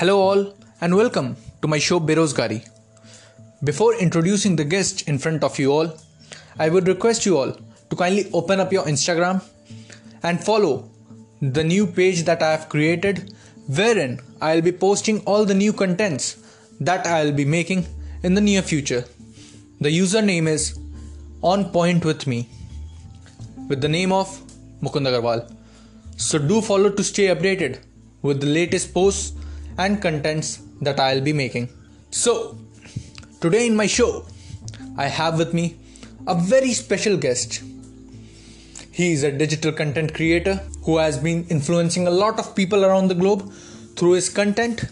Hello, all, and welcome to my show Berozgaari. Before introducing the guest in front of you all, I would request you all to kindly open up your Instagram and follow the new page that I have created, wherein I'll be posting all the new contents that I'll be making in the near future. The username is On Point With Me with the name of Mukund Agarwal. So do follow to stay updated with the latest posts and contents that I'll be making. So, today in my show, I have with me a very special guest. He is a digital content creator who has been influencing a lot of people around the globe through his content.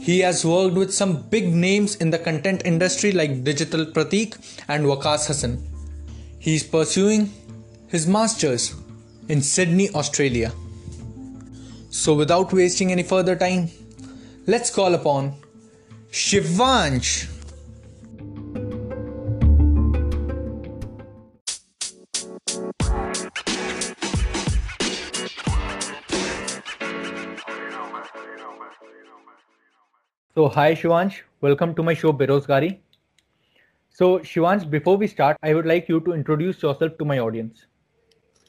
He has worked with some big names in the content industry like Digital Pratik and Waqas Hassan. He is pursuing his masters in Sydney, Australia. So, without wasting any further time, let's call upon Shivansh. So, hi Shivansh, welcome to my show Berozgaari. So, Shivansh, before we start, I would like you to introduce yourself to my audience.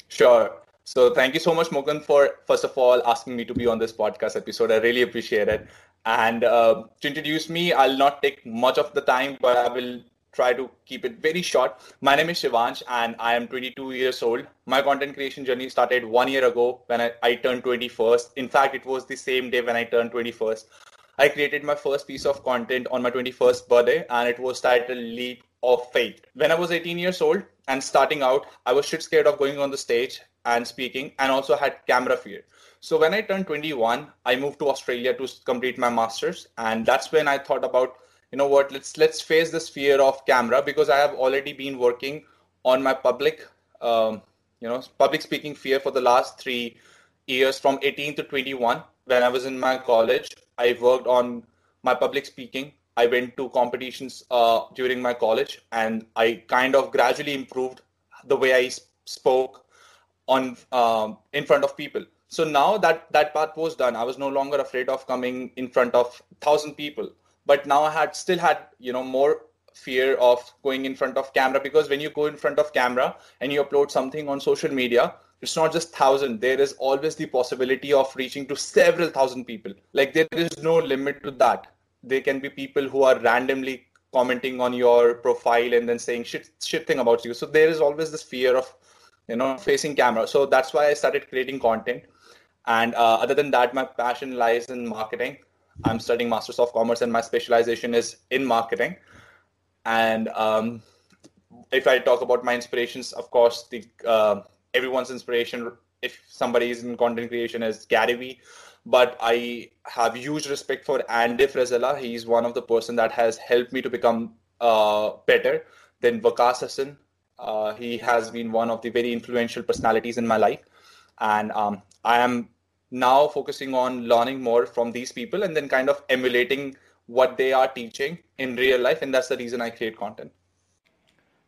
Sure. So thank you so much, Mukund, for first of all asking me to be on this podcast episode. I really appreciate it. And uh, to introduce me, I'll not take much of the time, but I will try to keep it very short. My name is Shivansh, and I am 22 years old. My content creation journey started one year ago when I, I turned 21st. In fact, it was the same day when I turned 21st. I created my first piece of content on my 21st birthday, and it was titled Leap of Faith. When I was 18 years old and starting out, I was shit scared of going on the stage and speaking and also had camera fear. So when I turned 21, I moved to Australia to complete my masters and that's when I thought about you know what let's let's face this fear of camera because I have already been working on my public um, you know public speaking fear for the last 3 years from 18 to 21 when I was in my college I worked on my public speaking I went to competitions uh, during my college and I kind of gradually improved the way I spoke on um, in front of people. So now that that part was done. I was no longer afraid of coming in front of thousand people. But now i had still had you know more fear of going in front of camera because when you go in front of camera and you upload something on social media it's not just thousand. There is always the possibility of reaching to several thousand people. Like there is no limit to that. There can be people who are randomly commenting on your profile and then saying shit shit thing about you. So there is always this fear of you know facing camera. So that's why i started creating content. And uh, other than that my passion lies in marketing. I'm studying masters of commerce and my specialization is in marketing. And um, if i talk about my inspirations of course the uh, everyone's inspiration if somebody is in content creation is gary vee but i have huge respect for andy frisella he's one of the person that has helped me to become uh, better than Waqas Hassan, uh, he has been one of the very influential personalities in my life, and um, I am now focusing on learning more from these people and then kind of emulating what they are teaching in real life, and that's the reason I create content.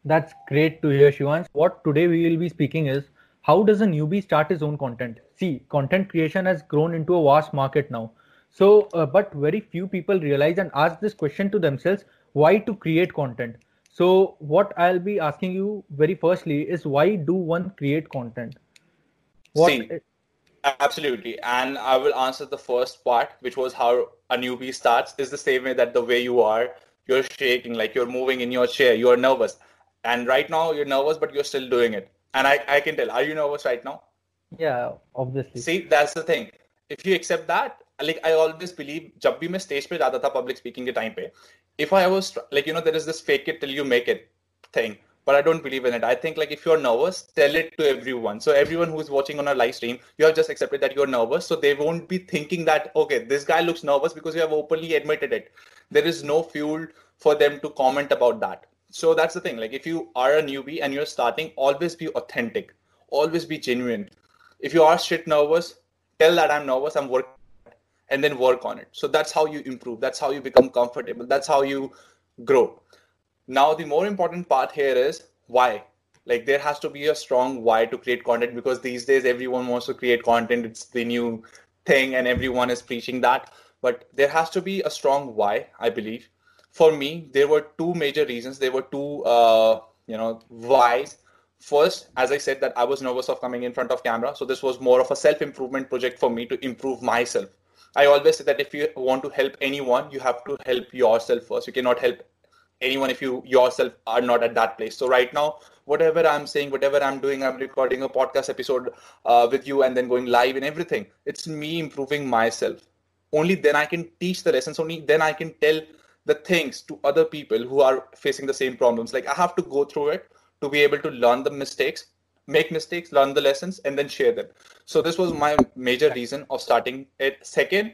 That's great to hear, Shivansh. What today we will be speaking is how does a newbie start his own content? See, content creation has grown into a vast market now. So, uh, but very few people realize and ask this question to themselves why to create content so, what I'll be asking you very firstly is why do one create content? What See, absolutely. And I will answer the first part, which was how a newbie starts, is the same way that the way you are, you're shaking, like you're moving in your chair, you're nervous. And right now you're nervous, but you're still doing it. And I, I can tell, are you nervous right now? Yeah, obviously. See, that's the thing. If you accept that, like I always believe जब भी मैं stage पे जाता था public speaking के time पे if I was like, you know, there is this fake it till you make it thing, but I don't believe in it. I think like if you're nervous, tell it to everyone. So everyone who's watching on a live stream, you have just accepted that you're nervous. So they won't be thinking that, okay, this guy looks nervous because you have openly admitted it. There is no fuel for them to comment about that. So that's the thing. Like if you are a newbie and you're starting, always be authentic, always be genuine. If you are shit nervous, tell that I'm nervous, I'm working and then work on it. So that's how you improve. That's how you become comfortable. That's how you grow. Now, the more important part here is why. Like there has to be a strong why to create content because these days everyone wants to create content. It's the new thing and everyone is preaching that. but there has to be a strong why, I believe. For me, there were two major reasons. There were two, uh, you know, whys. First, as I said, that I was nervous of coming in front of camera. So this was more of a self-improvement project for me to improve myself. I always say that if you want to help anyone, you have to help yourself first. You cannot help anyone if you yourself are not at that place. So right now, whatever I'm saying, whatever I'm doing, I'm recording a podcast episode uh, with you and then going live and everything. It's me improving myself. Only then I can teach the lessons. Only then I can tell the things to other people who are facing the same problems. Like I have to go through it to be able to learn the mistakes, make mistakes, learn the lessons, and then share them. So this was my major reason of starting it. Second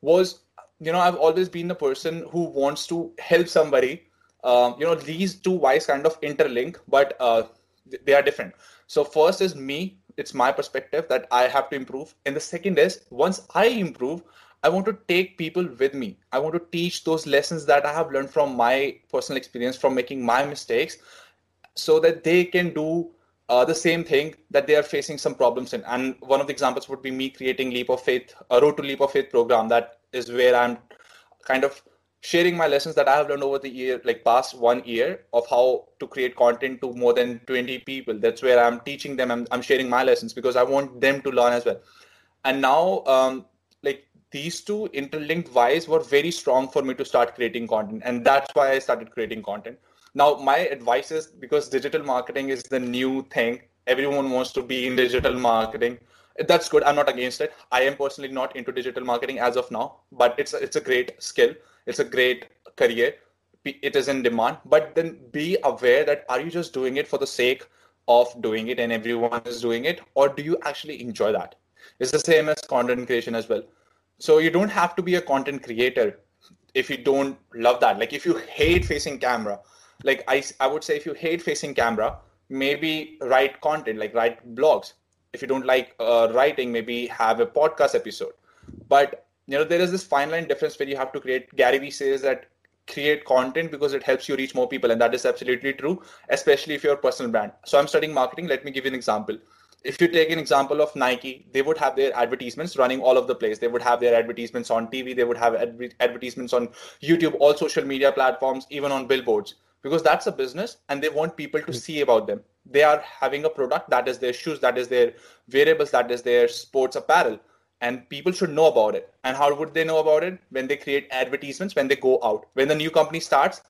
was, you know, I've always been the person who wants to help somebody. Um, you know these two whys kind of interlink but uh, they are different. So first is me. It's my perspective that i have to improve. And the second is once i improve i want to take people with me. I want to teach those lessons that i have learned from my personal experience from making my mistakes so that they can do uh, the same thing that they are facing some problems in and one of the examples would be me creating leap of faith a road to leap of faith program that is where i'm kind of sharing my lessons that I have learned over the year, like past one year of how to create content to more than 20 people. That's where I'm teaching them. I'm, I'm sharing my lessons because I want them to learn as well. And now, um, like these two interlinked whys were very strong for me to start creating content. And that's why I started creating content. Now, my advice is because digital marketing is the new thing. Everyone wants to be in digital marketing. That's good. I'm not against it. I am personally not into digital marketing as of now but it's it's a great skill. It's a great career. It is in demand. But then be aware that are you just doing it for the sake of doing it and everyone is doing it or do you actually enjoy that? It's the same as content creation as well. So you don't have to be a content creator if you don't love that. Like if you hate facing camera like i, I would say if you hate facing camera maybe write content like write blogs. If you don't like uh, writing maybe have a podcast episode. But you know there is this fine line difference where you have to create gary vee says that create content because it helps you reach more people and that is absolutely true especially if you're a personal brand. So i'm studying marketing. Let me give you an example. If you take an example of nike they would have their advertisements running all over the place. They would have their advertisements on tv they would have advertisements on youtube all social media platforms even on billboards because that's a business and they want people to see about them. They are having a product that is their shoes that is their variables that is their sports apparel. And people should know about it. And how would they know about it? When they create advertisements when they go out. When the new company starts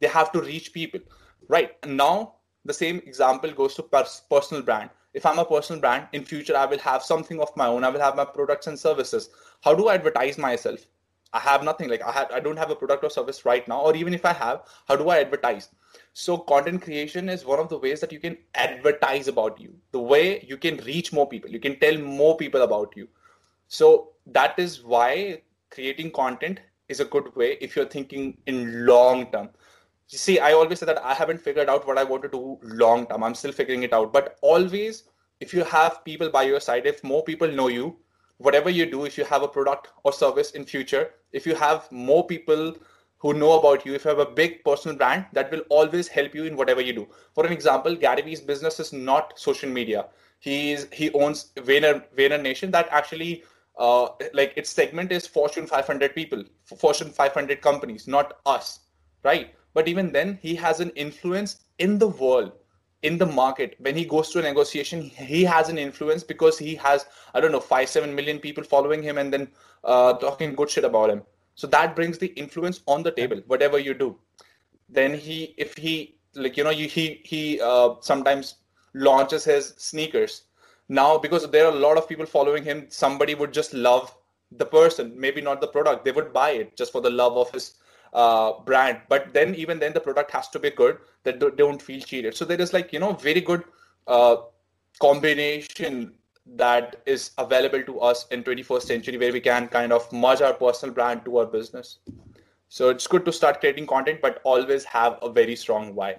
they have to reach people. Right. And now the same example goes to personal brand. If i'm a personal brand in future i will have something of my own. I will have my products and services. How do i advertise myself i have nothing like i have i don't have a product or service right now or even if i have how do i advertise so content creation is one of the ways that you can advertise about you the way you can reach more people you can tell more people about you so that is why creating content is a good way if you're thinking in long term. You see, I always say that I haven't figured out what I want to do long term. I'm still figuring it out. But always, if you have people by your side, if more people know you, whatever you do, if you have a product or service in future, if you have more people who know about you, if you have a big personal brand, that will always help you in whatever you do. For an example, Gary Vee's business is not social media. He's he owns Vayner Vayner Nation that actually uh, like its segment is Fortune 500 people, Fortune 500 companies, not us, right? But even then, he has an influence in the world, in the market. When he goes to a negotiation, he has an influence because he has, I don't know, five, seven million people following him and then uh, talking good shit about him. So that brings the influence on the table, whatever you do. Then he, if he, like, you know, he, he uh, sometimes launches his sneakers now because there are a lot of people following him somebody would just love the person maybe not the product they would buy it just for the love of his uh, brand but then even then the product has to be good that don't feel cheated. So there is like you know very good uh, combination that is available to us in 21st century where we can kind of merge our personal brand to our business. So it's good to start creating content but always have a very strong why.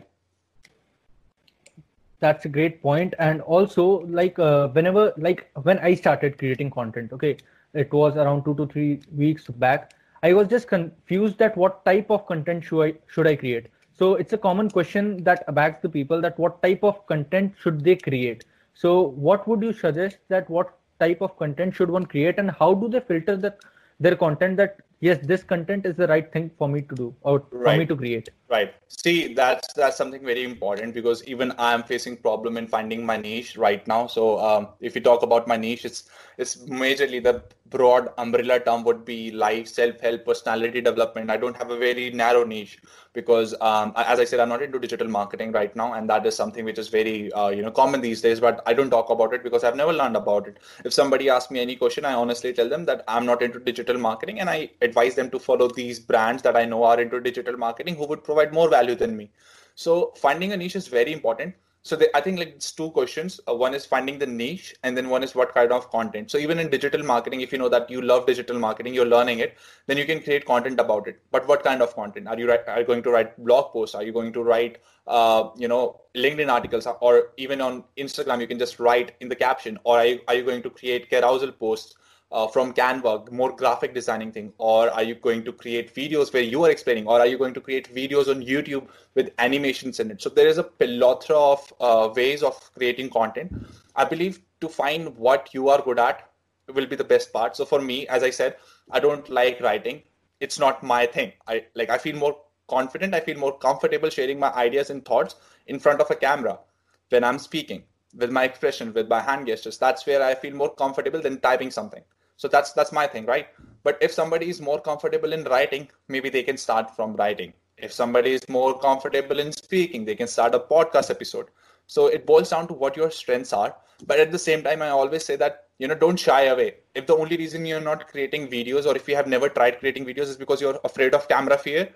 That's a great point. And also like uh, whenever like when i started creating content okay it was around 2 to 3 weeks back i was just confused that what type of content should i should i create. So it's a common question that abacks the people that what type of content should they create. So what would you suggest that what type of content should one create and how do they filter that their content that yes this content is the right thing for me to do or for Right. me to create Right. See, that's that's something very important because even I am facing problem in finding my niche right now. So um, if you talk about my niche, it's it's majorly the broad umbrella term would be life, self-help, personality development. I don't have a very narrow niche because um, as I said, I'm not into digital marketing right now, and that is something which is very uh, you know common these days. But I don't talk about it because I've never learned about it. If somebody asks me any question, I honestly tell them that I'm not into digital marketing, and I advise them to follow these brands that I know are into digital marketing who would provide more value than me. So finding a niche is very important. So I think like it's two questions. Uh, one is finding the niche, and then one is what kind of content. So even in digital marketing, if you know that you love digital marketing, you're learning it, then you can create content about it. But what kind of content are you are you going to write blog posts? Are you going to write uh, you know LinkedIn articles, or even on Instagram you can just write in the caption, or are you, are you going to create carousel posts? Uh, from Canva, more graphic designing thing, or are you going to create videos where you are explaining, or are you going to create videos on YouTube with animations in it? So there is a plethora of uh, ways of creating content. I believe to find what you are good at will be the best part. So for me, as I said, I don't like writing. It's not my thing. I like I feel more confident. I feel more comfortable sharing my ideas and thoughts in front of a camera when I'm speaking with my expression, with my hand gestures. That's where I feel more comfortable than typing something. So that's that's my thing, right? But if somebody is more comfortable in writing, maybe they can start from writing. If somebody is more comfortable in speaking, they can start a podcast episode. So it boils down to what your strengths are. But at the same time, I always say that you know don't shy away. If the only reason you're not creating videos, or if you have never tried creating videos, is because you're afraid of camera fear,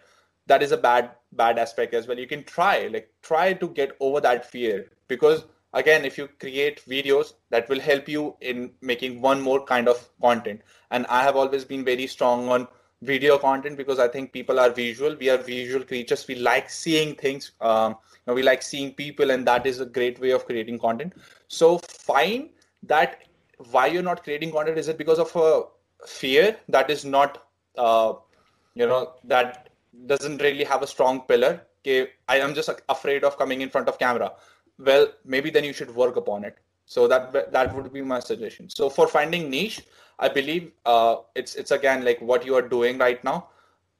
that is a bad bad aspect as well. You can try like try to get over that fear because again if you create videos that will help you in making one more kind of content. And i have always been very strong on video content because i think people are visual. We are visual creatures. We like seeing things um, we like seeing people and that is a great way of creating content. So find that why you're not creating content is it because of a fear that is not uh, you know that doesn't really have a strong pillar? Okay i am just afraid of coming in front of camera well maybe then you should work upon it. So that that would be my suggestion. So for finding niche i believe uh, it's it's again like what you are doing right now.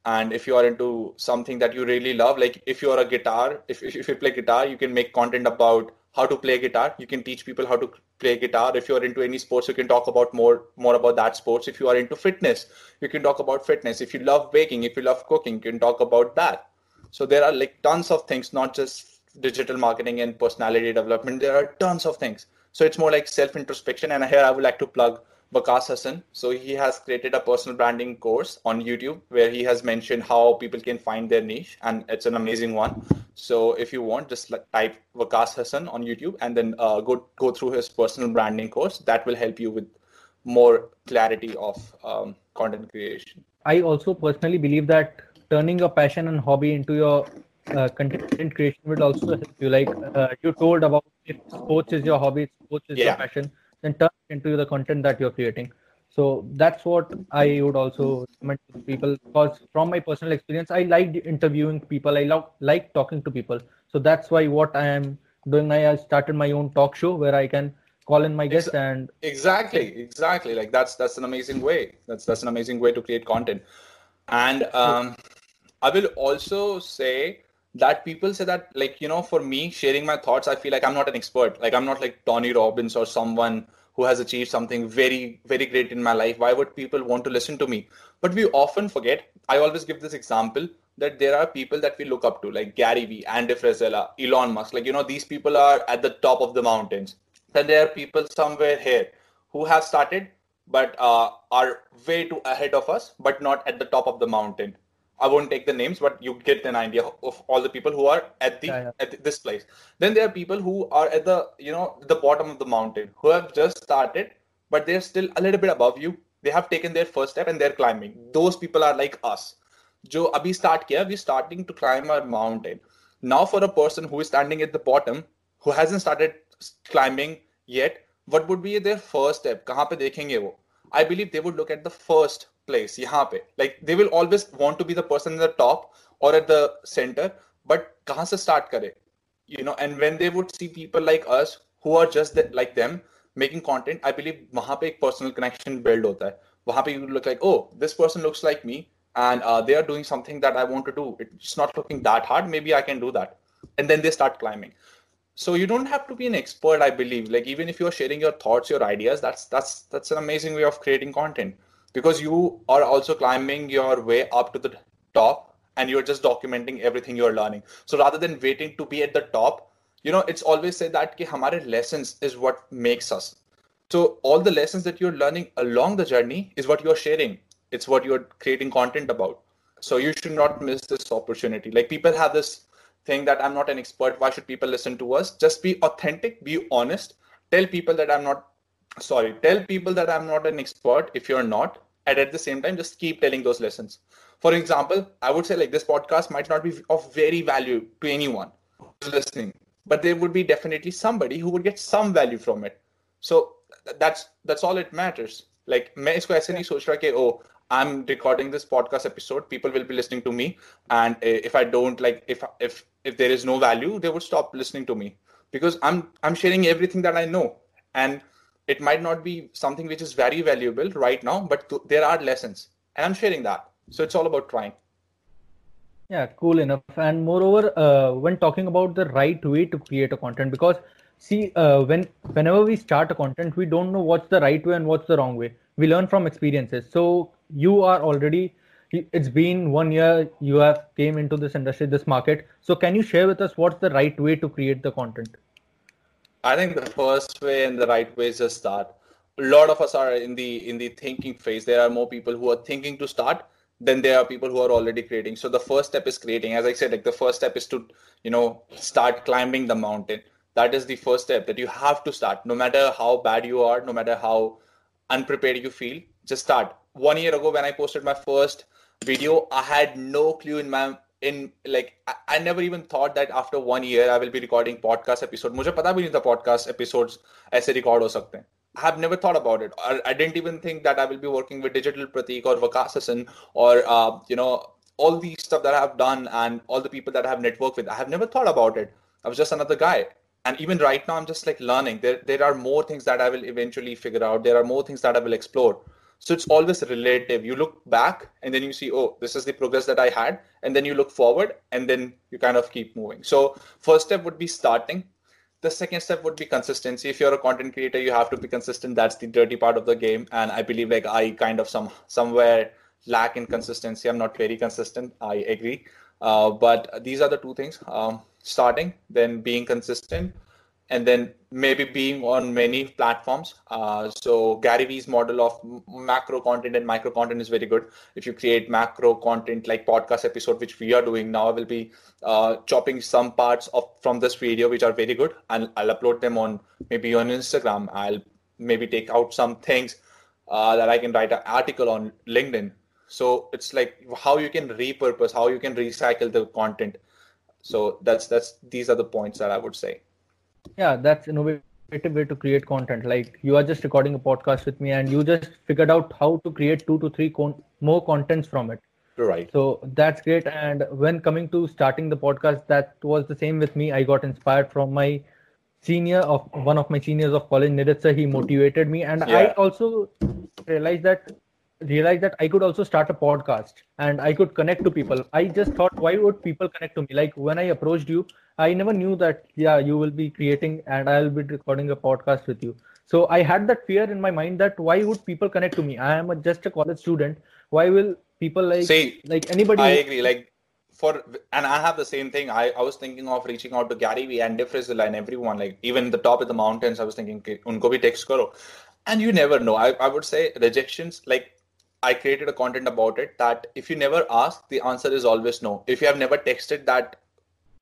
And if you are into something that you really love like if you are a guitar if, if you play guitar you can make content about how to play guitar. You can teach people how to play guitar. If you're into any sports you can talk about more more about that sports. If you are into fitness you can talk about fitness. If you love baking if you love cooking you can talk about that. So there are like tons of things not just digital marketing and personality development there are tons of things so it's more like self introspection and here i would like to plug Waqas Hassan. So he has created a personal branding course on YouTube where he has mentioned how people can find their niche, and it's an amazing one. So if you want, just like type Waqas Hassan on YouTube and then uh, go go through his personal branding course. That will help you with more clarity of um, content creation. I also personally believe that turning your passion and hobby into your uh, content creation will also help you. Like uh, you told about if sports is your hobby, sports is your passion, then turn into the content that you're creating. So that's what I would also recommend to people because from my personal experience, I like interviewing people. I love like talking to people. So that's why what I am doing I started my own talk show where I can call in my guests and Exactly, exactly. Like that's that's an amazing way. That's that's an amazing way to create content. And um, I will also say that people say that like you know for me sharing my thoughts i feel like i'm not an expert. Like i'm not like tony robbins or someone who has achieved something very very great in my life. Why would people want to listen to me? But we often forget i always give this example that there are people that we look up to like gary vee andy frisella elon musk. Like you know these people are at the top of the mountains. Then there are people somewhere here who have started but uh, are way too ahead of us but not at the top of the mountain I won't take the names, but you get an idea of all the people who are at the Yeah, yeah. at this place. Then there are people who are at the you know the bottom of the mountain who have just started, but they're still a little bit above you. They have taken their first step and they're climbing. Those people are like us. जो अभी start किया, we're starting to climb our mountain. Now for a person who is standing at the bottom, who hasn't started climbing yet, what would be their first step? कहाँ पे देखेंगे वो? I believe they would look at the first place यहाँ पे. Like they will always want to be the person in the top or at the center, but कहाँ से start करे? You know, and when they would see people like us who are just that, like them making content, I believe वहाँ पे एक personal connection build होता है. वहां पे you look like oh this person looks like me and uh, they are doing something that I want to do. It's not looking that hard. Maybe I can do that. And then they start climbing. So you don't have to be an expert, I believe. Like even if you're sharing your thoughts, your ideas, that's that's that's an amazing way of creating content because you are also climbing your way up to the top and you're just documenting everything you're learning. So rather than waiting to be at the top, you know, it's always said that ki hamare lessons is what makes us. So all the lessons that you're learning along the journey is what you're sharing. It's what you're creating content about. So you should not miss this opportunity. Like people have this thing that i'm not an expert. Why should people listen to us? Just be authentic be honest. Tell people that i'm not sorry tell people that i'm not an expert if you're not and at the same time just keep telling those lessons for example i would say like this podcast might not be of very value to anyone who's listening but there would be definitely somebody who would get some value from it so that's that's all it matters like मैं इसको ऐसे नहीं सोच रहा कि ओ I'm recording this podcast episode. People will be listening to me, and if I don't like, if if if there is no value, they would stop listening to me because I'm I'm sharing everything that I know, and it might not be something which is very valuable right now, but th- there are lessons, and I'm sharing that. So it's all about trying. Yeah, cool enough. And moreover, uh, when talking about the right way to create a content, because see, uh, when whenever we start a content, we don't know what's the right way and what's the wrong way. We learn from experiences. So you are already it's been one year you have came into this industry this market so can you share with us what's the right way to create the content i think the first way and the right way is to start. A lot of us are in the in the thinking phase. There are more people who are thinking to start than there are people who are already creating. So the first step is creating. As i said like the first step is to you know start climbing the mountain. That is the first step that you have to start. No matter how bad you are no matter how unprepared you feel just start. One year ago when I posted my first video, I had no clue in my in like I, I, never even thought that after one year I will be recording podcast episode. मुझे पता भी नहीं था podcast episodes ऐसे record हो सकते हैं. I have never thought about it. I, I didn't even think that I will be working with Digital Pratik or Waqas Hassan or uh, you know all the stuff that I have done and all the people that I have networked with. I have never thought about it. I was just another guy. And even right now, I'm just like learning. There, there are more things that I will eventually figure out. There are more things that I will explore. So it's always relative. You look back and then you see, oh, this is the progress that I had. And then you look forward and then you kind of keep moving. So first step would be starting. The second step would be consistency. If you're a content creator, you have to be consistent. That's the dirty part of the game. And I believe like I kind of some somewhere lack in consistency. I'm not very consistent. I agree. Uh, but these are the two things: um, starting, then being consistent, and then maybe being on many platforms. Uh, so Gary Vee's model of macro content and micro content is very good. If you create macro content like podcast episode, which we are doing now, I will be uh, chopping some parts of from this video which are very good, and I'll upload them on maybe on Instagram. I'll maybe take out some things uh, that I can write an article on LinkedIn. So it's like how you can repurpose, how you can recycle the content. So that's that's these are the points that I would say yeah that's innovative way to create content. Like you are just recording a podcast with me and you just figured out how to create two to three con- more contents from it. Right. So that's great. And when coming to starting the podcast that was the same with me. I got inspired from my senior of one of my seniors of college Niditsa, he motivated me. And yeah. i also realized that realized that I could also start a podcast and I could connect to people. I just thought, why would people connect to me? Like when I approached you, I never knew that, yeah, you will be creating and I'll be recording a podcast with you. So I had that fear in my mind that why would people connect to me? I am a, just a college student. Why will people like, See, like anybody? I agree. Like for, and I have the same thing. I, I was thinking of reaching out to Gary Vee Andy Frisella and everyone, like even the top of the mountains. I was thinking, unko bhi text karo. And you never know. I, I would say rejections, like I created a content about it that if you never ask, the answer is always no. If you have never texted that,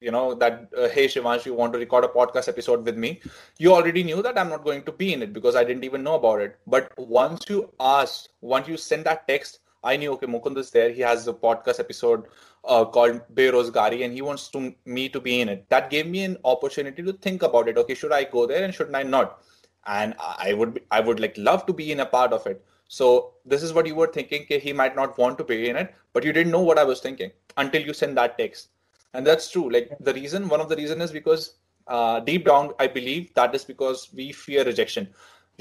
you know, that, uh, hey, Shivansh, you want to record a podcast episode with me, you already knew that I'm not going to be in it because I didn't even know about it. But once you asked, once you send that text, I knew, okay, Mukund is there. He has a podcast episode uh, called Berozgaari and he wants to me to be in it. That gave me an opportunity to think about it. Okay, should I go there and should I not? And I would, I would like love to be in a part of it so this is what you were thinking. Okay, he might not want to pay in it, but you didn't know what I was thinking until you send that text. And that's true. Like the reason, one of the reason is because uh, deep down, I believe that is because we fear rejection.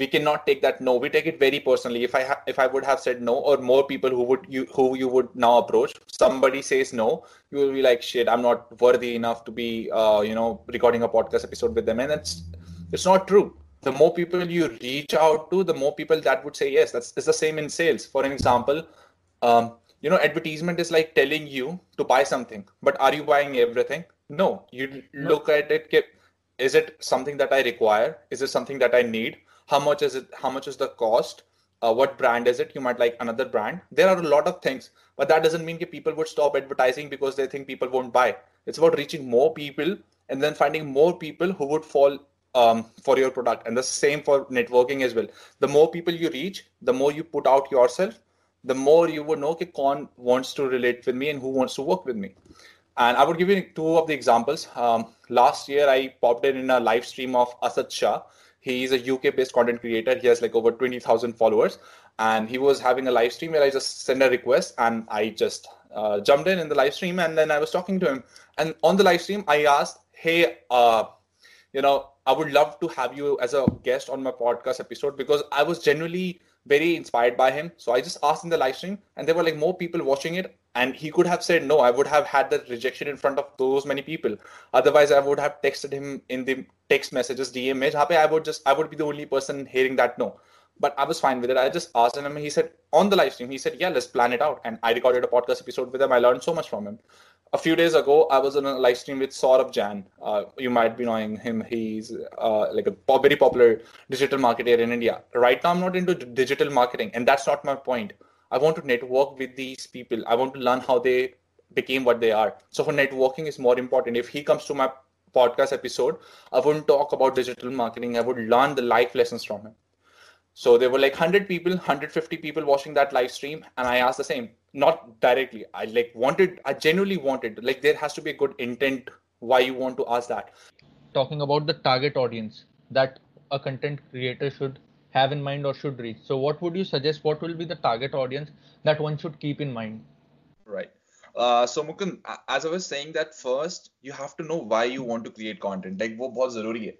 we cannot take that no we take it very personally if i ha- if i would have said no or more people who would you who you would now approach somebody says no you will be like shit i'm not worthy enough to be uh, you know recording a podcast episode with them and it's it's not true the more people you reach out to the more people that would say yes that's it's the same in sales. For an example um, you know advertisement is like telling you to buy something but are you buying everything? No. You no. look at it is it something that i require? Is it something that i need? How much is it how much is the cost? Uh, what brand is it? You might like another brand. There are a lot of things but that doesn't mean that people would stop advertising because they think people won't buy. It's about reaching more people and then finding more people who would fall um, for your product and the same for networking as well the more people you reach the more you put out yourself the more you would know okay, con wants to relate with me and who wants to work with me and i would give you two of the examples um, last year i popped in in a live stream of asad shah he is a UK based content creator. He has like over 20,000 followers. And he was having a live stream where I just sent a request and I just uh, jumped in in the live stream and then I was talking to him. And on the live stream, I asked, Hey, uh, you know, I would love to have you as a guest on my podcast episode because I was genuinely very inspired by him. So I just asked in the live stream, and there were like more people watching it. And he could have said no. I would have had the rejection in front of those many people. Otherwise, I would have texted him in the text messages, DM. I would just I would be the only person hearing that no. But I was fine with it. I just asked him. And he said on the live stream, he said, "Yeah, let's plan it out." And I recorded a podcast episode with him. I learned so much from him a few days ago, I was on a live stream with Sorav Jain. Uh, you might be knowing him. He's uh, like a very popular digital marketer in India. Right now, I'm not into digital marketing, and that's not my point. I want to network with these people. I want to learn how they became what they are. So for networking is more important. If he comes to my podcast episode, I wouldn't talk about digital marketing. I would learn the life lessons from him. So there were like 100 people, 150 people watching that live stream, and I asked the same not directly i like wanted i genuinely wanted like there has to be a good intent why you want to ask that talking about the target audience that a content creator should have in mind or should reach so what would you suggest what will be the target audience that one should keep in mind right uh, so Mukund, as I was saying that first you have to know why you want to create content like वो बहुत जरूरी है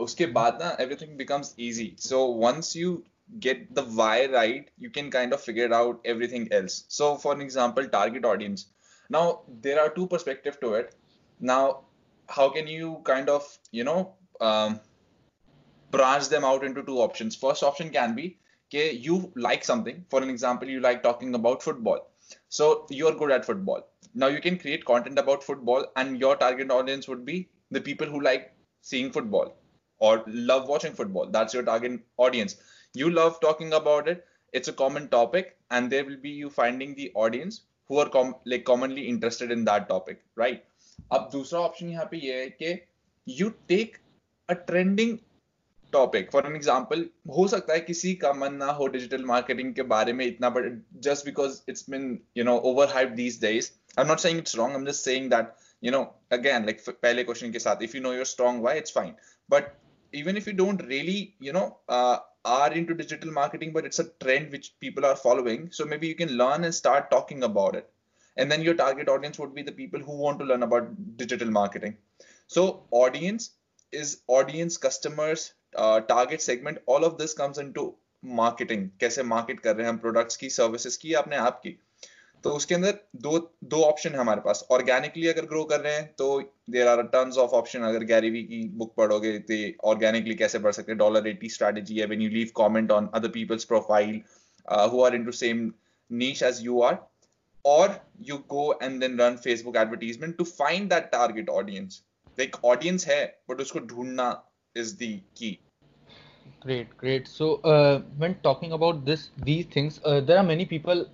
उसके बाद ना everything becomes easy so once you get the why right, you can kind of figure out everything else. So, for an example, target audience. Now, there are two perspectives to it. Now, how can you kind of, you know, um, branch them out into two options? First option can be okay, you like something. For an example, you like talking about football. So, you're good at football. Now, you can create content about football, and your target audience would be the people who like seeing football or love watching football. That's your target audience you love talking about it it's a common topic and there will be you finding the audience who are com- like commonly interested in that topic right अब दूसरा option यहाँ पे ये है कि you take a trending topic for an example हो सकता है किसी का मन ना हो डिजिटल मार्केटिंग के बारे में इतना but just because it's been you know over hype these days I am not saying it's wrong I am just saying that you know again like पहले क्वेश्चन के साथ if you know you're strong why it's fine but even if you don't really you know uh, are into digital marketing, but it's a trend which people are following. So maybe you can learn and start talking about it. And then your target audience would be the people who want to learn about digital marketing. So audience is audience, customers, uh, target segment. All of this comes into marketing. कैसे market कर रहे हैं हम products की, services की, अपने आप की. तो उसके अंदर दो दो ऑप्शन है हमारे पास। ऑर्गेनिकली अगर ग्रो कर रहे हैं तो there are terms of option अगर गैरीवी की बुक पढ़ोगे तो ऑर्गेनिकली कैसे बढ़ सकते हैं? डॉलर एटी स्ट्रेटेजी है when you leave comment on other people's profile who are into same niche as you are और you go and then run Facebook advertisement to find that target audience एक audience है but उसको ढूंढना is the key great great so when talking about this these things there are many people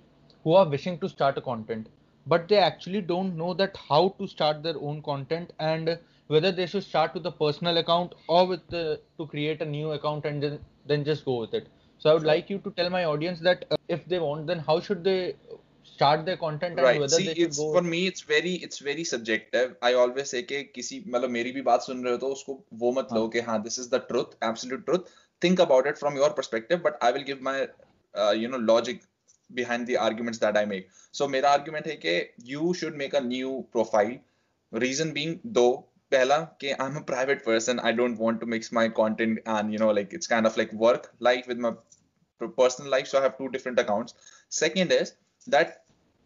who are wishing to start a content but they actually don't know that how to start their own content and whether they should start with a personal account or with the, to create a new account and then, then just go with it so i would like you to tell my audience that uh, if they want then how should they start their content and right. whether See, they should it's, go for me it's very it's very subjective i always say कि किसी मतलब मेरी भी बात सुन रहे हो तो उसको वो मत लो कि हाँ this is the truth absolute truth think about it from your perspective but i will give my uh, you know logic behind the arguments that I make. So मेरा argument है कि you should make a new profile. Reason being, though पहला कि I am a private person I don't want to mix my content and you know like it's kind of like work life with my personal life so i have two different accounts second is that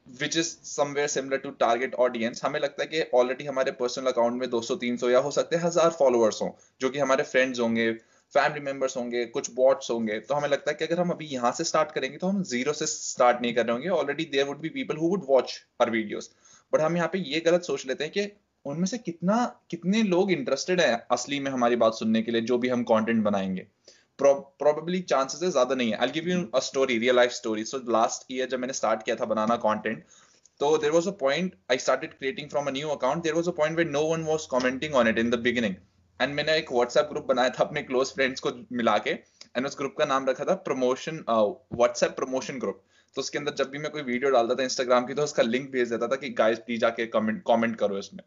which is somewhere similar to target audience हमें लगता है कि already हमारे personal account में 200 300 या हो सकते हैं हज़ार फॉलोअर्स हों जो कि हमारे फ्रेंड्स होंगे फैमिली मेंबर्स होंगे, कुछ बॉट्स होंगे तो हमें लगता है कि अगर हम अभी यहाँ से स्टार्ट करेंगे तो हम ज़ीरो से स्टार्ट नहीं कर रहे होंगे। Already there would be people who would watch her videos but हम यहाँ पे ये गलत सोच लेते हैं कि उनमें से कितना, कितने लोग इंटरेस्टेड है असली में हमारी बात सुनने के लिए, जो भी हम कॉन्टेंट बनाएँगे। प्रॉबेबली चांसेस ज़्यादा नहीं है। I give you a story real life story so last year जब मैंने स्टार्ट किया था बनाना कॉन्टेंट तो there was a point I started creating from a new account there was a point where no one was commenting on it in the beginning and मैंने एक WhatsApp group बनाया था अपने क्लोज फ्रेंड्स को मिला के and उस group का नाम रखा था प्रमोशन व्हाट्सएप प्रमोशन ग्रुप तो उसके अंदर जब भी मैं कोई वीडियो डालता था इंस्टाग्राम की तो उसका लिंक भेज देता था कि गाइस प्लीज़ जाके कमेंट कमेंट करो इसमें.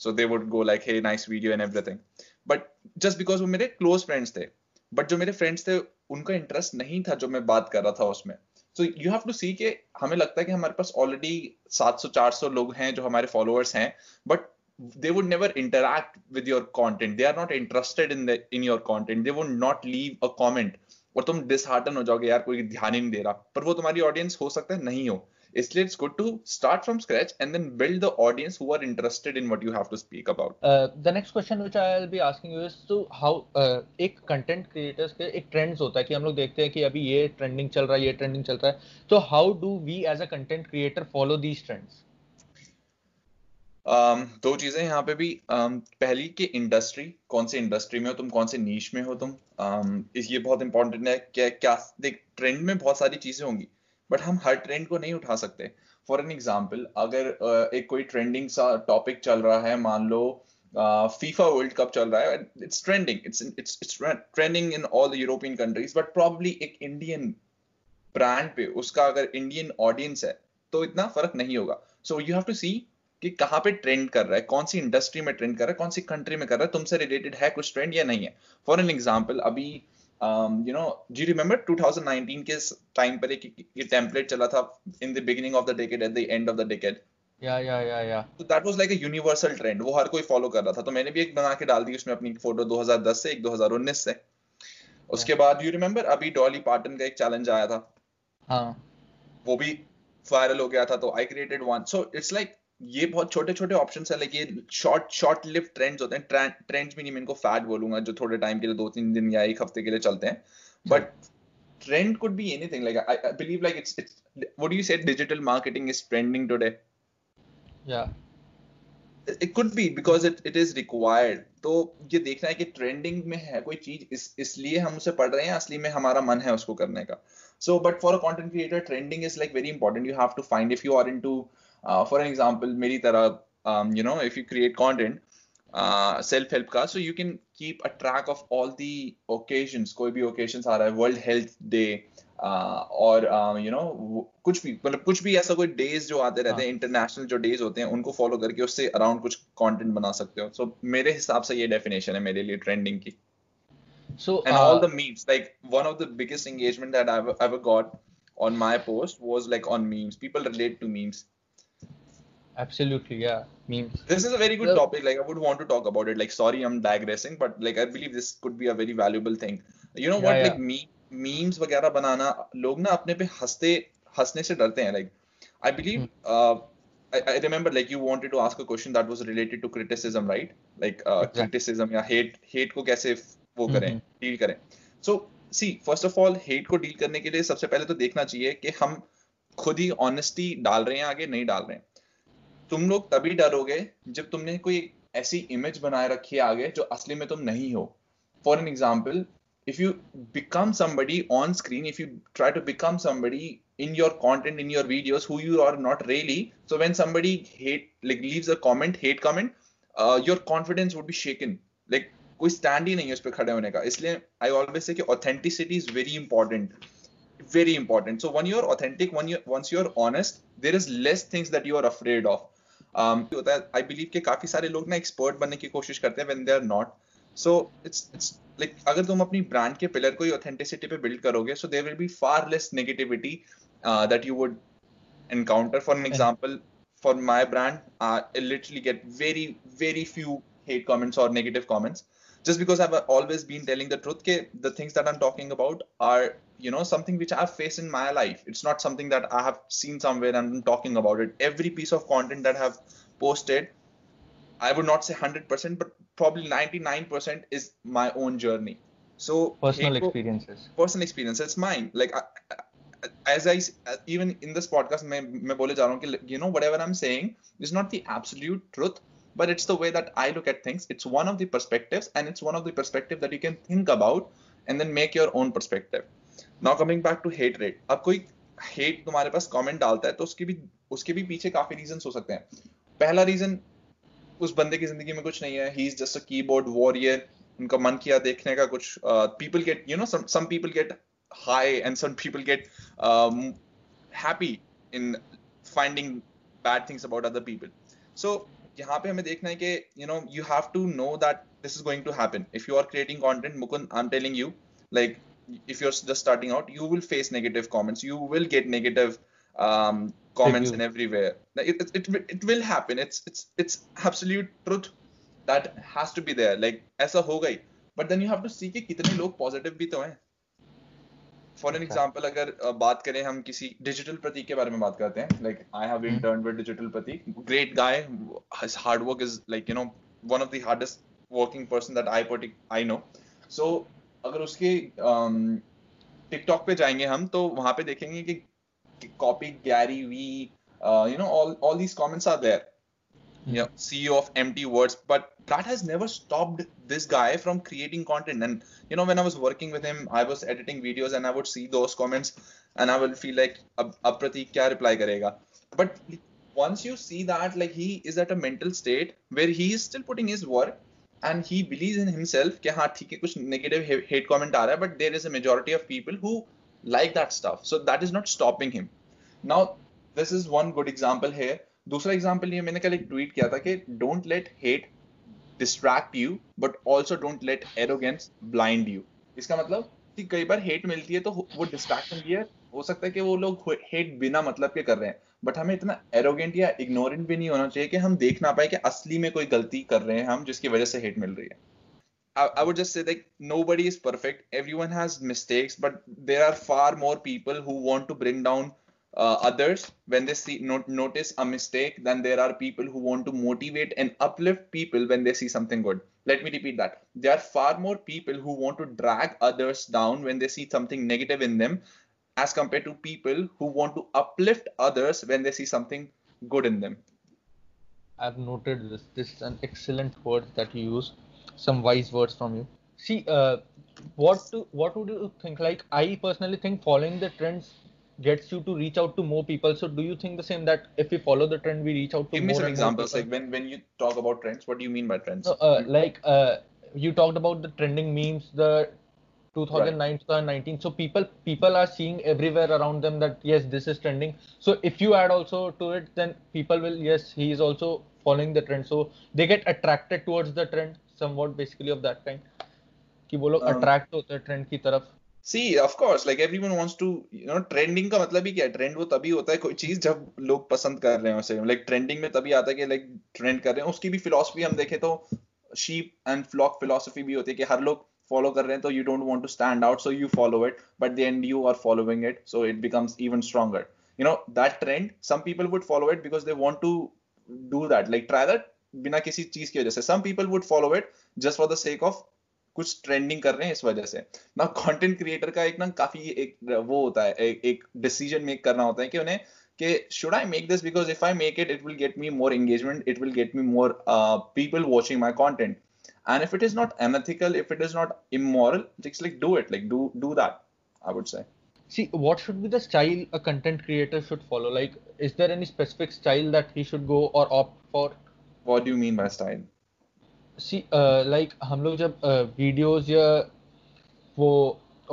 So they would go like hey nice video and everything but just because वो मेरे क्लोज फ्रेंड्स थे बट जो मेरे फ्रेंड्स थे, उनका इंटरेस्ट नहीं था जो मैं बात कर रहा था उसमें. So you have to see के हमें लगता है कि हमारे पास ऑलरेडी 700 400 लोग हैं जो हमारे फॉलोअर्स हैं but they would never interact with your content they are not interested in the in your content they would not leave a comment और तुम डिसहार्टन हो जाओगे यार कोई ध्यान ही नहीं दे रहा पर वो तुम्हारी ऑडियंस हो सकता है नहीं हो इसलिए it's good to start from scratch and then build the audience who are interested in what you have to speak about the next question which I will be asking you is to how एक content creators के एक trends होता है कि हम लोग देखते हैं कि अभी ये ट्रेंडिंग चल रहा है ये ट्रेंडिंग चल रहा है तो how do we as a content creator follow these trends um, दो चीज़ें यहाँ पे भी। Um, पहली कि इंडस्ट्री कौन से इंडस्ट्री में हो तुम कौन से नीच में हो तुम? Um, ये बहुत इंपॉर्टेंट है क्या क्या देख ट्रेंड में बहुत सारी चीज़ें होंगी बट हम हर ट्रेंड को नहीं उठा सकते। फॉर एन एग्ज़ाम्पल अगर uh, एक कोई ट्रेंडिंग सा टॉपिक चल रहा है मान लो फीफा वर्ल्ड कप चल रहा है it's trending it's it's it's trending in all the European countries but probably एक इंडियन ब्रांड पे उसका अगर इंडियन ऑडियंस है तो इतना फ़र्क नहीं होगा। So you have to see कि कहाँ पे ट्रेंड कर रहा है कौन सी इंडस्ट्री में ट्रेंड कर रहा है कौन सी कंट्री में कर रहा है तुमसे रिलेटेड है कुछ ट्रेंड या नहीं है। फॉर एन एग्ज़ाम्पल अभी यू नो जी रिमेम्बर 2019 के टाइम पर एक ये टेम्पलेट चला था in the beginning of the decade at the end of the decade या या या या तो that was like a universal trend वो हर कोई फॉलो कर रहा था। तो मैंने भी एक बना के डाल दी उसमें अपनी फ़ोटो 2010 से एक 2019 से। उसके बाद यू रिमेम्बर अभी डॉली पार्टन का एक चैलेंज आया था। हाँ। वो भी वायरल हो गया था तो I created one so it's like ये बहुत छोटे छोटे ऑप्शन है लाइक ये शॉर्ट शॉर्ट लिफ्ट ट्रेंड्स होते हैं ट्रेंड्स भी नहीं मैं इनको फैट बोलूँगा जो थोड़े टाइम के लिए दो तीन दिन या एक हफ़्ते के लिए चलते हैं। बट ट्रेंड कुड भी anything I believe like it's it's you say digital marketing is trending today या it could be because it it is required तो ये देखना है कि ट्रेंडिंग में है कोई चीज़ इसलिए हम उसे पढ़ रहे हैं असली में हमारा मन है उसको करने का। So but for a creator trending is like very important you have to find if you are into uh, for an example मेरी तरह um, you know if you create content uh, self help का so you can keep a track of all the occasions कोई भी occasions आ रहा है world health day uh, और you know कुछ भी मतलब कुछ भी ऐसा कोई डेज जो आते रहते हैं इंटरनेशनल जो डेज होते हैं उनको फॉलो करके उससे अराउंड कुछ कंटेंट बना सकते हो सो so, मेरे हिसाब से ये डेफिनेशन है मेरे लिए ट्रेंडिंग की so and uh, all the memes like one of the biggest engagement that i've ever got on my post was like on memes people relate to memes Absolutely yeah memes this is a very good Well- topic like i would want to talk about it like sorry i'm digressing but like i believe this could be a very valuable thing you know Yeah, what yeah. like me memes वगैरह बनाना लोग ना अपने पे हँसते हंसने से डरते हैं like i believe uh, I, I remember like you wanted to ask a question that was related to criticism right like uh, Exactly. criticism या hate hate को कैसे वो करें हम्म। डील करें so see first of all hate को deal करने के लिए सबसे पहले तो देखना चाहिए कि हम खुद ही ऑनेस्टी डाल रहे हैं आगे नहीं डाल रहे हैं तुम लोग तभी डरोगे जब तुमने कोई ऐसी इमेज बनाए रखी है आगे जो असली में तुम नहीं हो। For an example if you become somebody on screen if you try to become somebody in your content in your videos who you are not really so when somebody hate like leave a comment hate comment your confidence would be shaken like कोई stand ही नहीं है उस पर खड़े होने का। इसलिए I always say authenticity is very important very important so one you're authentic one you're once you are honest there is less things that you are afraid of होता है आई बिलीव कि काफ़ी सारे लोग ना एक्सपर्ट बनने की कोशिश करते हैं when they are not so it's it's like अगर तुम अपनी ब्रांड के पिलर को ही ऑथेंटिसिटी पे बिल्ड करोगे so there will be far less negativity that you would encounter for an example for my brand I literally get very very few hate comments और negative comments just because I always been telling the truth के the things that I am talking about are you know something which I've faced in my life it's not something that I have seen somewhere and I'm talking about it every piece of content that I've posted I would not say 100% but probably 99% is my own journey so personal hate- experiences personal experience it's mine like I, I- as i s- even in this podcast मैं मैं बोले जा रहा हूँ कि you know whatever i'm saying is not the absolute truth but it's the way that i look at things it's one of the perspectives and it's one of the perspective that you can think about and then make your own perspective Now coming back to hate rate अब कोई hate तुम्हारे पास comment डालता है तो उसके भी उसके भी पीछे काफ़ी रीजन हो सकते हैं। पहला रीजन उस बंदे की ज़िंदगी में कुछ नहीं है। He is just a keyboard warrior उनका मन किया देखने का कुछ people get you know some people get high and some people get happy in finding bad things about other people so यहाँ पे हमें देखना है कि you know you have to know that this is going to happen if you are creating content Mukund I am telling you like if you're just starting out you will face negative comments you will get negative um, comments Reviews. in everywhere Like, it, it, it, will- it will happen it's it's it's absolute truth that has to be there like ऐसा होगा ही but then you have to see कि कितने लोग positive भी तो हैं for an अच्छा। Example अगर uh, बात करें हम किसी डिजिटल प्रतीक के बारे में बात करते हैं like I have hmm. Intern with digital Prateek great guy his hard work is like you know one of the hardest working person that I partic I know so अगर उसके टिकटॉक पे जाएँगे हम तो वहाँ पे देखेंगे कि copy Gary Vee you know all all these comments are there sea of empty words but that has never stopped this guy from creating content and you know when I was working with him I was editing videos and I would see those comments and I will feel like अब प्रतीक क्या reply करेगा but once you see that like he is at a mental state where he is still putting his work and he believe in himself कि हाँ ठीक है, कुछ negative hate comment आ रहा है but there is a majority of people who like that stuff so that is not stopping him now this is one good example है दूसरा एग्ज़ाम्पल ये, मैंने कल एक ट्वीट किया था कि don't let hate distract you but also don't let arrogance blind you इसका मतलब कि कई बार हेट मिलती है तो वो डिस्ट्रैक्शन भी है, हो सकता है कि वो लोग हेट बिना मतलब के कर रहे हैं। बट हमें इतना एरोगेंट या इग्नोरेंट भी नहीं होना चाहिए कि हम देख ना पाए कि असली में कोई गलती कर रहे हैं हम जिसकी वजह से हेट मिल रही है I, would just say that nobody is perfect. Everyone has mistakes, but there are far more people who want to bring down uh, others when they see not, notice a mistake than there are people who want to motivate and uplift people when they see something good. Let me repeat that. There are far more people who want to drag others down when they see something negative in them as compared to people who want to uplift others when they see something good in them. I've noted this. This is an excellent word that you use. Some wise words from you. See, uh, what do, what would you think? Like, I personally think following the trends gets you to reach out to more people. So, do you think the same that if we follow the trend, we reach out to Give me more some examples. people? Like when, when you talk about trends, what do you mean by trends? So, uh, like uh, you talked about the trending memes, the 2009, 2019. So people people are seeing everywhere around them that yes, this is trending. So if you add also to it, then people will yes, he is also following the trend. So they get attracted towards the trend, somewhat basically of that kind. कि वो लोग Um, attract होते हैं trend की तरफ. See, of course, like everyone wants to, you know, trending का मतलब ही क्या है? Trend वो तभी होता है कोई चीज जब लोग पसंद कर रहे हैं उसे. Like trending में तभी आता है कि like trend कर रहे हैं. उसकी भी philosophy हम देखें तो sheep and flock philosophy भी होती है कि हर लोग follow कर रहे हैं तो you don't want to stand out so you follow it but and you are following it so it becomes even stronger you know that trend some people would follow it because they want to do that like try that बिना किसी चीज़ की वजह से। Some people would follow it just for the sake of कुछ trending कर रहे हैं इस वजह से। ना कंटेंट क्रिएटर का एक ना काफ़ी एक वो होता है, एक डिसीज़न मेक करना होता है कि उन्हें कि should I make this because if I make it it will get me more engagement it will get me more people watching my content and if it is not unethical if it is not immoral just like do it like do do that i would say See, what should be the style a content creator should follow? Like, is there any specific style that he should go or opt for? what do you mean by style C like हम लोग जब videos या वो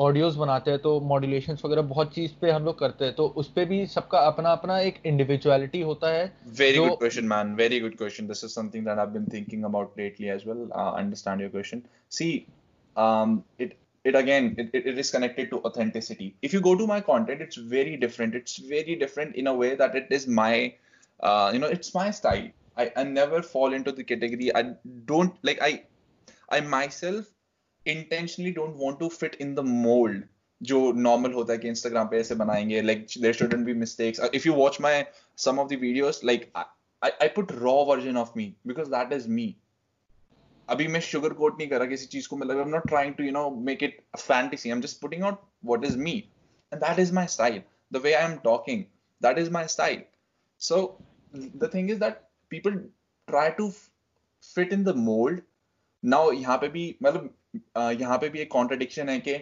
audios बनाते हैं तो मॉड्यूलेशंस वगैरह बहुत चीज़ पे हम लोग करते हैं तो उस पे भी सबका अपना अपना एक इंडिविजुअलिटी होता है Very जो good question, man. Very good question. This is something that I've been thinking about lately as well. Uh, understand your question. See, um, it it again it it is connected to authenticity. If you go to my content, it's very different. It's very different in a way that it is my, uh, you know, it's my style. I, I never fall into the category. I don't like I I myself intentionally don't want to fit in the mould जो normal होता है कि Instagram पे ऐसे बनाएँगे like there shouldn't be mistakes if you watch my some of the videos like I I put raw version of me because that is me अभी मैं sugar coat नहीं कर रहा किसी चीज़ को मतलब I am not trying to you know make it fantasy I am just putting out what is me and that is my style the way I am talking that is my style so the thing is that people try to fit in the mould now यहाँ पे भी मतलब यहाँ पे भी एक contradiction है कि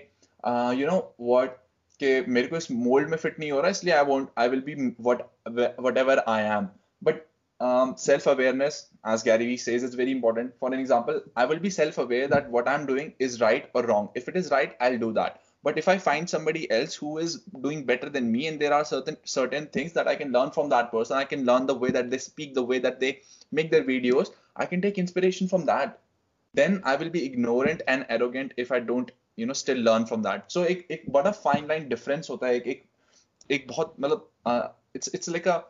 यू नो व्हाट कि मेरे को इस मोल्ड में फिट नहीं हो रहा इसलिए I want I will be what whatever I am but um, self awareness as gary vee says is very important for an example i will be self aware that what i'm doing is right or wrong if it is right i'll do that but if i find somebody else who is doing better than me and there are certain certain things that i can learn from that person i can learn the way that they speak the way that they make their videos i can take inspiration from that then i will be ignorant and arrogant if i don't you know still learn from that so एक एक बड़ा fine line difference होता है एक एक एक बहुत मतलब it's it's like a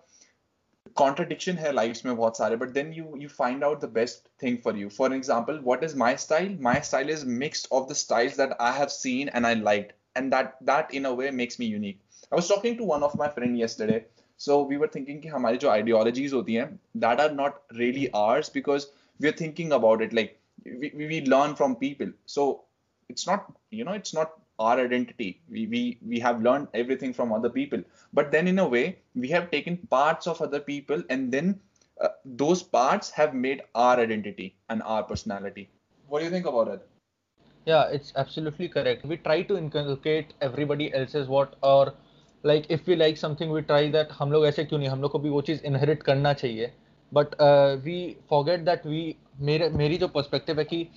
contradiction है lives में बहुत सारे but then you you find out the best thing for you for example what is my style my style is mixed of the styles that I have seen and I liked and that that in a way makes me unique I was talking to one of my friend yesterday so we were thinking कि हमारी जो ideologies होती हैं that are not really ours because we are thinking about it like we, we learn from people so it's not you know it's not our identity we we we have learned everything from other people but then in a way we have taken parts of other people and then uh, those parts have made our identity and our personality what do you think about it yeah it's absolutely correct we try to inculcate everybody else's what or like if we like something we try that हम लोग ऐसे क्यों नहीं हम लोग को भी वो चीज inherit करना चाहिए But we we that we मेरे मेरी जो पर्सपेक्टिव है कि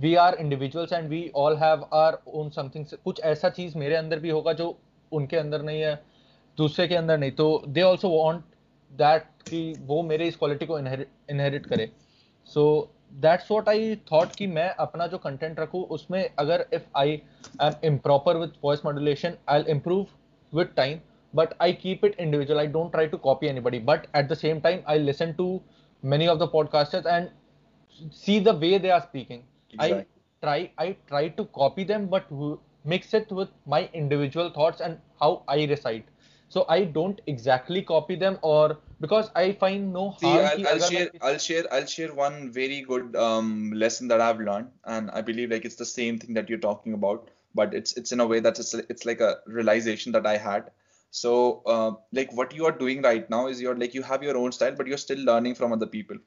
we are individuals and we all have our own something कुछ ऐसा चीज़ मेरे अंदर भी होगा जो उनके अंदर नहीं है, दूसरे के अंदर नहीं. तो दे ऑल्सो वॉन्ट दैट कि वो मेरे इस क्वालिटी को इनहेरिट करे. So that's what I thought कि मैं अपना जो कंटेंट रखूँ, उसमें अगर if I am improper with voice modulation I'll improve with time but I keep it individual. I don't try to copy anybody. But at the same time, I listen to many of the podcasters and see the way they are speaking. Exactly. I try I try to copy them, but mix it with my individual thoughts and how I recite. So I don't exactly copy them, or because I find no See, I'll, I'll share I'll share I'll share one very good um, lesson that I've learned, and I believe like it's the same thing that you're talking about, but it's it's in a way that it's it's like a realization that I had So uh, like what you are doing right now is you're like you have your own style, but you're still learning from other people.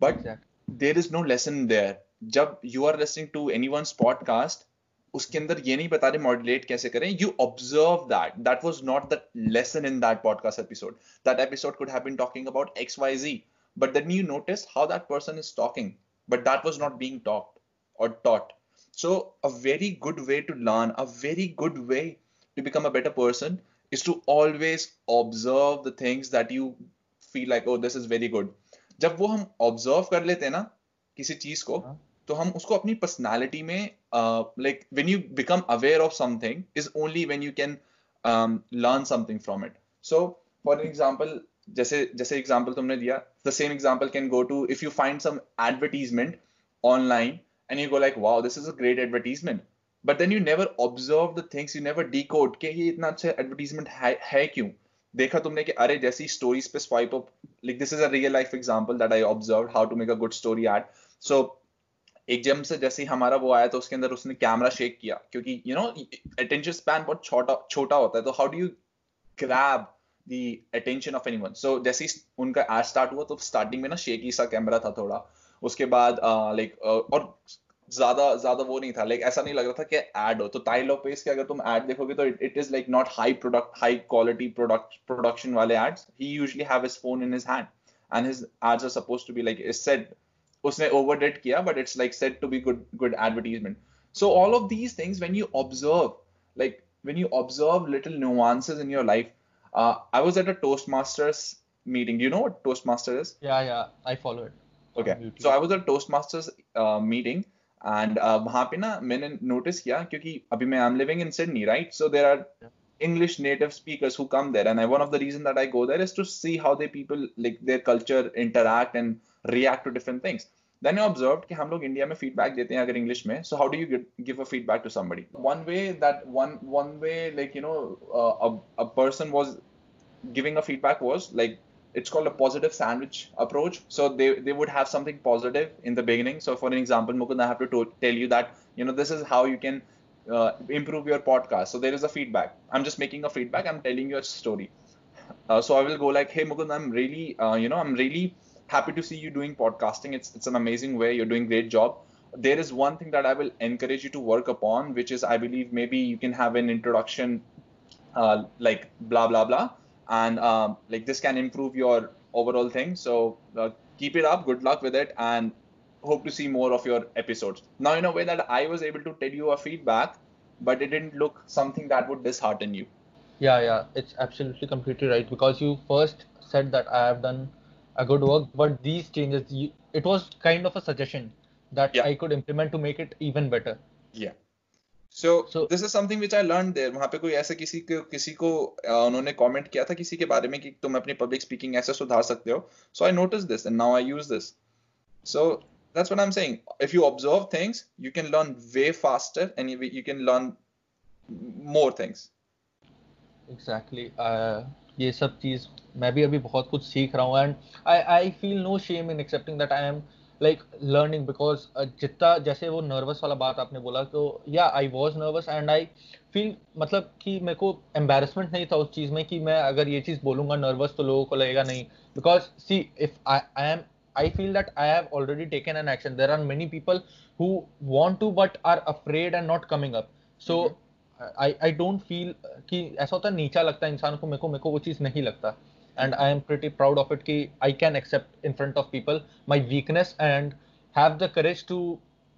But exactly. there is no lesson there जब you are listening to any one podcast उसके अंदर ये नहीं बता रहे modulate कैसे करें you observe that that was not the lesson in that podcast episode that episode could have been talking about x Y ji but then you notice how that person is talking but that was not being talked or taught so a very good way to learn a very good way to become a better person is to always observe the things that you feel like oh this is very good जब वो हम observe कर लेते हैं ना किसी चीज को तो हम उसको अपनी पर्सनालिटी में like when you become aware of something is only when you can learn something from it so for example जैसे जैसे एग्जांपल तुमने दिया the same example can go to if you find some advertisement online and you go like wow this is a great advertisement but then you never observe the things you never decode के ये इतना अच्छा advertisement है, है क्यों? देखा तुमने कि अरे जैसी स्टोरीज पे swipe up like this is a real life example that I observe how to make a good story ad so एक जम से जैसे हमारा वो आया तो उसके अंदर उसने कैमरा शेक किया क्योंकि यू नो अटेंशन स्पैन बहुत छोटा छोटा होता है तो how do you grab the attention of anyone so जैसे ही उनका एड स्टार्ट हुआ तो स्टार्टिंग में ना शेकी सा कैमरा था थोड़ा। उसके बाद लाइक uh, uh, और ज्यादा ज्यादा वो नहीं था लाइक ऐसा नहीं लग रहा था कि एड हो तो ताई लोपेस के अगर तुम एड देखोगे तो it is like not high product high quality product production वाले ads he usually have his phone in his hand and his ads are supposed to be like is said उसने ओवरडेट किया but it's like set to be good good advertisement so all of these things when you observe like when you observe little nuances in your life uh, i was at a toastmasters meeting do you know what toastmaster is yeah yeah i follow it okay so i was at toastmasters uh, meeting and uh, वहां पे ना मैंने notice किया क्योंकि अभी मैं I am living in Sydney right so there are English native speakers who come there, and I, one of the reasons that I go there is to see how they people like their culture interact and react to different things. Then I observed कि हम लोग India में feedback देते हैं अगर English में. So how do you give a feedback to somebody? One way that one one way like you know uh, a a person was giving a feedback was like it's called a positive sandwich approach. So they they would have something positive in the beginning. So for an example, Mukund, I have to tell you that you know this is how you can uh, improve your podcast. So there is a feedback. I'm just making a feedback. I'm telling you a story. Uh, so I will go like, hey Mukund, I'm really, uh, you know, I'm really happy to see you doing podcasting. It's it's an amazing way. You're doing great job. There is one thing that I will encourage you to work upon, which is I believe maybe you can have an introduction, uh, like blah blah blah, and um, like this can improve your overall thing. So uh, keep it up. Good luck with it, and hope to see more of your episodes. Now, in a way that I was able to tell you a feedback, but it didn't look something that would dishearten you. Yeah, yeah, it's absolutely completely right because you first said that I have done a good work, but these changes, you, it was kind of a suggestion that yeah. I could implement to make it even better. Yeah. So, so this is something which I learned there. वहाँ पे कोई ऐसे किसी को किसी को उन्होंने comment किया था किसी के बारे में कि तुम अपनी public speaking ऐसे सुधार सकते हो. So I noticed this and now I use this. So that's what i'm saying if you observe things you can learn way faster and you, you can learn more things exactly uh, ये सब चीज मैं भी अभी बहुत कुछ सीख रहा हूँ and I I feel no shame in accepting that I M like learning because जितना जैसे वो नर्वस वाला बात आपने बोला तो या I was nervous and I feel मतलब कि मेरे को एम्बेरसमेंट नहीं था उस चीज़ में कि मैं अगर ये चीज़ बोलूँगा नर्वस तो लोगों को लगेगा नहीं because see if I am I feel that I have already taken an action. There are many people who want to but are afraid and not coming up. So mm-hmm. I I don't feel कि ऐसा होता है नीचा लगता है इंसान को मेरे को मेरे को वो चीज़ नहीं लगता and I am pretty proud of it कि I can accept in front of people my weakness and have the courage to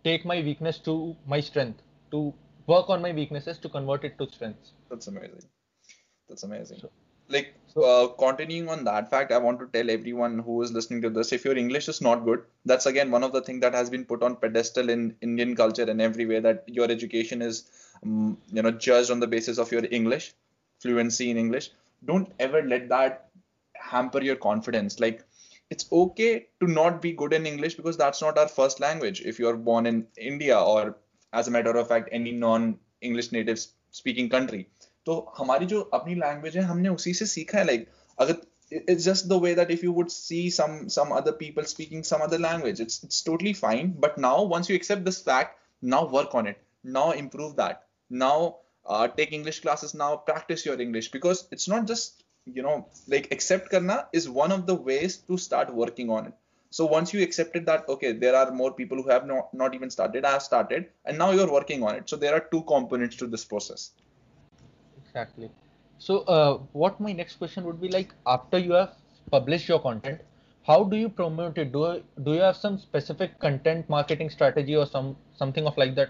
take my weakness to my strength to work on my weaknesses to convert it to strengths. That's amazing. That's amazing. So, like uh, continuing on that fact i want to tell everyone who is listening to this if your english is not good that's again one of the things that has been put on pedestal in indian culture and everywhere that your education is um, you know judged on the basis of your english fluency in english don't ever let that hamper your confidence like it's okay to not be good in english because that's not our first language if you're born in india or as a matter of fact any non english native speaking country तो हमारी जो अपनी language है हमने उसी से सीखा है लाइक अगर it's just the way that if you would see some some other people speaking some other language it's it's totally fine but now once you accept this fact now work on it now improve that now uh, take english classes now practice your english because it's not just you know like accept karna is one of the ways to start working on it. So once you accepted that okay there are more people who have not, not even started i have started and now you're working on it. So there are two components to this process. Exactly. So uh, what my next question would be like after you have published your content how do you promote it? Do, do you have some specific content marketing strategy or some something of like that?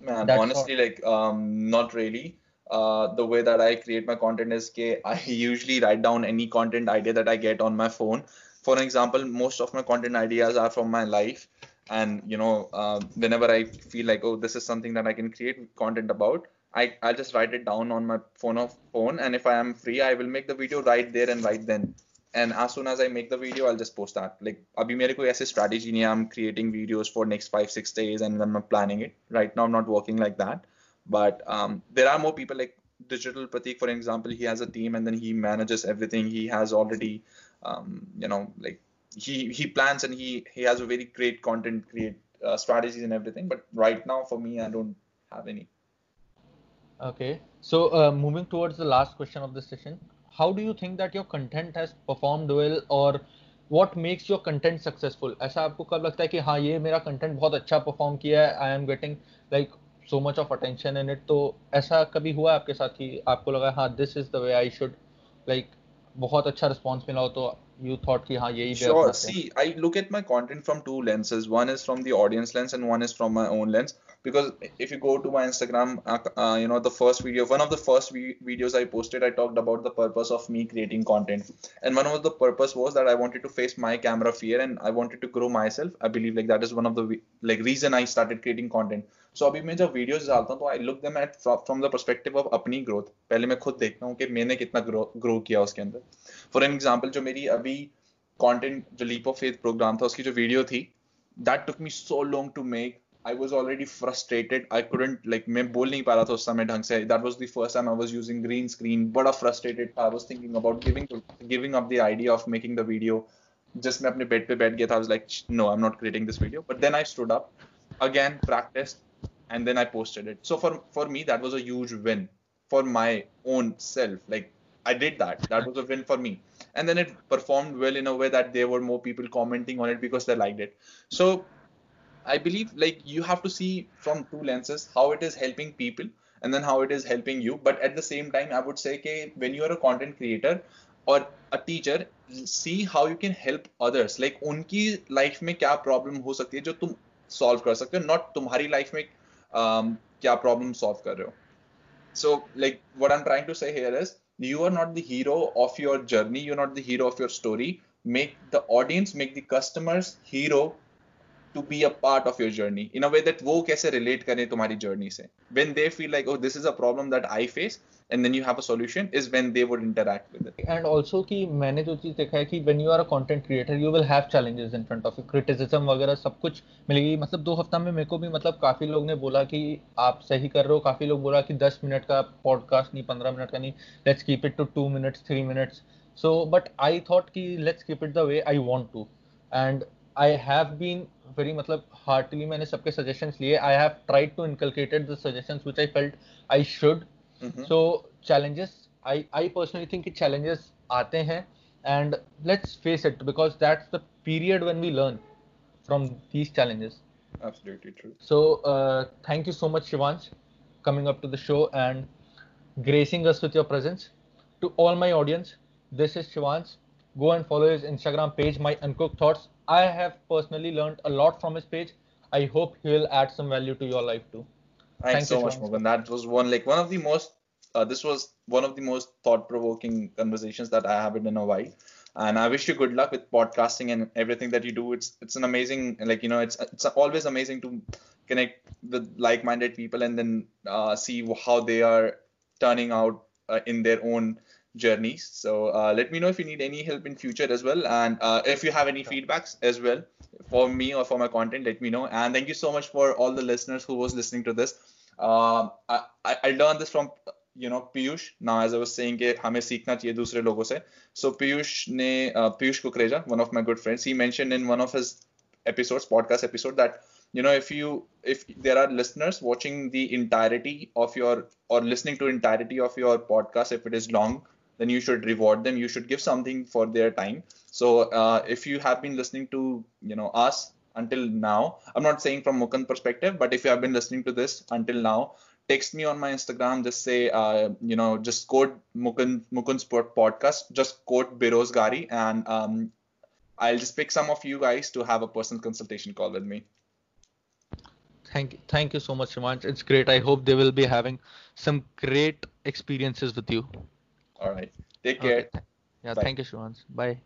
Man That's honestly like um not really uh, the way that I create my content is that I usually write down any content idea that I get on my phone. For example, most of my content ideas are from my life, and you know, uh, whenever I feel like oh, this is something that I can create content about, I I just write it down on my phone of phone, and if I am free, I will make the video right there and right then. And as soon as I make the video, I'll just post that. Like, abhi mere koi aise strategy nahi. I'm creating videos for next five six days, and then I'm planning it. Right now, I'm not working like that. But um, there are more people like Digital Pratik, for example. He has a team and then he manages everything. He has already, um, you know, like he he plans and he he has a very great content create uh, strategies and everything. But right now, for me, I don't have any. Okay. So uh, moving towards the last question of this session, how do you think that your content has performed well or what makes your content successful? ऐसा आपको कब लगता है कि हाँ ये मेरा content बहुत अच्छा perform किया है I am getting like so much of attention in it तो ऐसा कभी हुआ आपके साथ कि आपको लगा हाँ this is the way I should like बहुत अच्छा response मिला हो तो you thought कि हाँ यही sure see I look at my content from two lenses one is from the audience lens and one is from my own lens because if you go to my instagram uh, uh, you know the first video one of the first vi- videos i posted i talked about the purpose of me creating content and one of the purpose was that i wanted to face my camera fear and i wanted to grow myself i believe like that is one of the vi- like reason i started creating content सो अभी मैं जब videos डालता हूँ तो I look them at from the perspective of अपनी growth पहले मैं खुद देखता हूँ कि मैंने कितना ग्रो किया उसके अंदर. फॉर एन एग्ज़ाम्पल जो मेरी अभी कॉन्टेंट जो लीप ऑफ़ फेथ प्रोग्राम था, उसकी जो वीडियो थी that took me so long to make I was already frustrated I couldn't like मैं बोल नहीं पा रहा था उस समय ढंग से. That was the first time I was using green screen बड़ा फ्रस्ट्रेटेड था. I was thinking about giving up the idea of making the video जिसमें मैं अपने बेड पे बैठ गया था. I was like no I am not creating this video but then I stood up again practice and then I posted it. So for for me that was a huge win for my own self. Like I did that. That was a win for me. And then it performed well in a way that there were more people commenting on it because they liked it. So I believe like you have to see from two lenses how it is helping people and then how it is helping you. But at the same time, I would say that when you are a content creator or a teacher, see how you can help others. Like उनकी life में क्या problem हो सकती है जो तुम solve कर सकते हो, not तुम्हारी life में um, क्या प्रॉब्लम सॉल्व कर रहे हो? So like what am trying to say here is you are not the hero of your journey you are not the hero of your story make the audience make the customers hero to be a part of your journey in a way that वो कैसे relate करें तुम्हारी journey से? When they feel like this is a problem that I face and then you have a solution is when they would interact with it and also कि मैंने जो चीज देखा है कि when you are a content creator you will have challenges in front of you criticism वगैरह सब कुछ मिलेगी मतलब दो हफ्ता में मेरे को भी मतलब काफी लोग ने बोला कि आप सही कर रहे हो काफी लोग बोला कि 10 मिनट का पॉडकास्ट नहीं 15 मिनट का नहीं let's keep it to 2 minutes 3 minutes so but i thought कि let's keep it the way i want to and I have been very मतलब heartily मैंने सबके suggestions लिए I have tried to inculcated the suggestions which I felt I should Mhm. so challenges I I personally think कि challenges आते हैं and let's face it because that's the period when we learn from these challenges absolutely true so uh, thank you so much Shivansh coming up to the show and gracing us with your presence to all my audience this is Shivansh go and follow his Instagram page my uncooked thoughts I have personally learned a lot from his page I hope he will add some value to your life too Thanks Thank so much. Morgan. That was one like one of the most. Uh, this was one of the most thought-provoking conversations that I have in a while, and I wish you good luck with podcasting and everything that you do. It's it's an amazing like you know it's it's always amazing to connect with like-minded people and then uh, see how they are turning out uh, in their own journeys. So uh, let me know if you need any help in future as well, and uh, if you have any feedbacks as well for me or for my content, let me know. And thank you so much for all the listeners who was listening to this. Um, I, I I learned this from you know Piyush. Now as I was saying कि हमें सीखना चाहिए दूसरे लोगों से. So Piyush ने uh, Piyush Kukreja, one of my good friends, he mentioned in one of his episodes, podcast episode, that you know if you if there are listeners watching the entirety of your or listening to entirety of your podcast, if it is long, then you should reward them. You should give something for their time. So uh, if you have been listening to you know us until now, I'm not saying from Mukund perspective, but if you have been listening to this until now, text me on my Instagram. Just say, uh, you know, just quote Mukund Mukund's podcast. Just quote Berozgaari, and um, I'll just pick some of you guys to have a personal consultation call with me. thank you thank you so much Shivansh it's great I hope they will be having some great experiences with you All right. Take care. Okay. yeah Bye. thank you Shivansh bye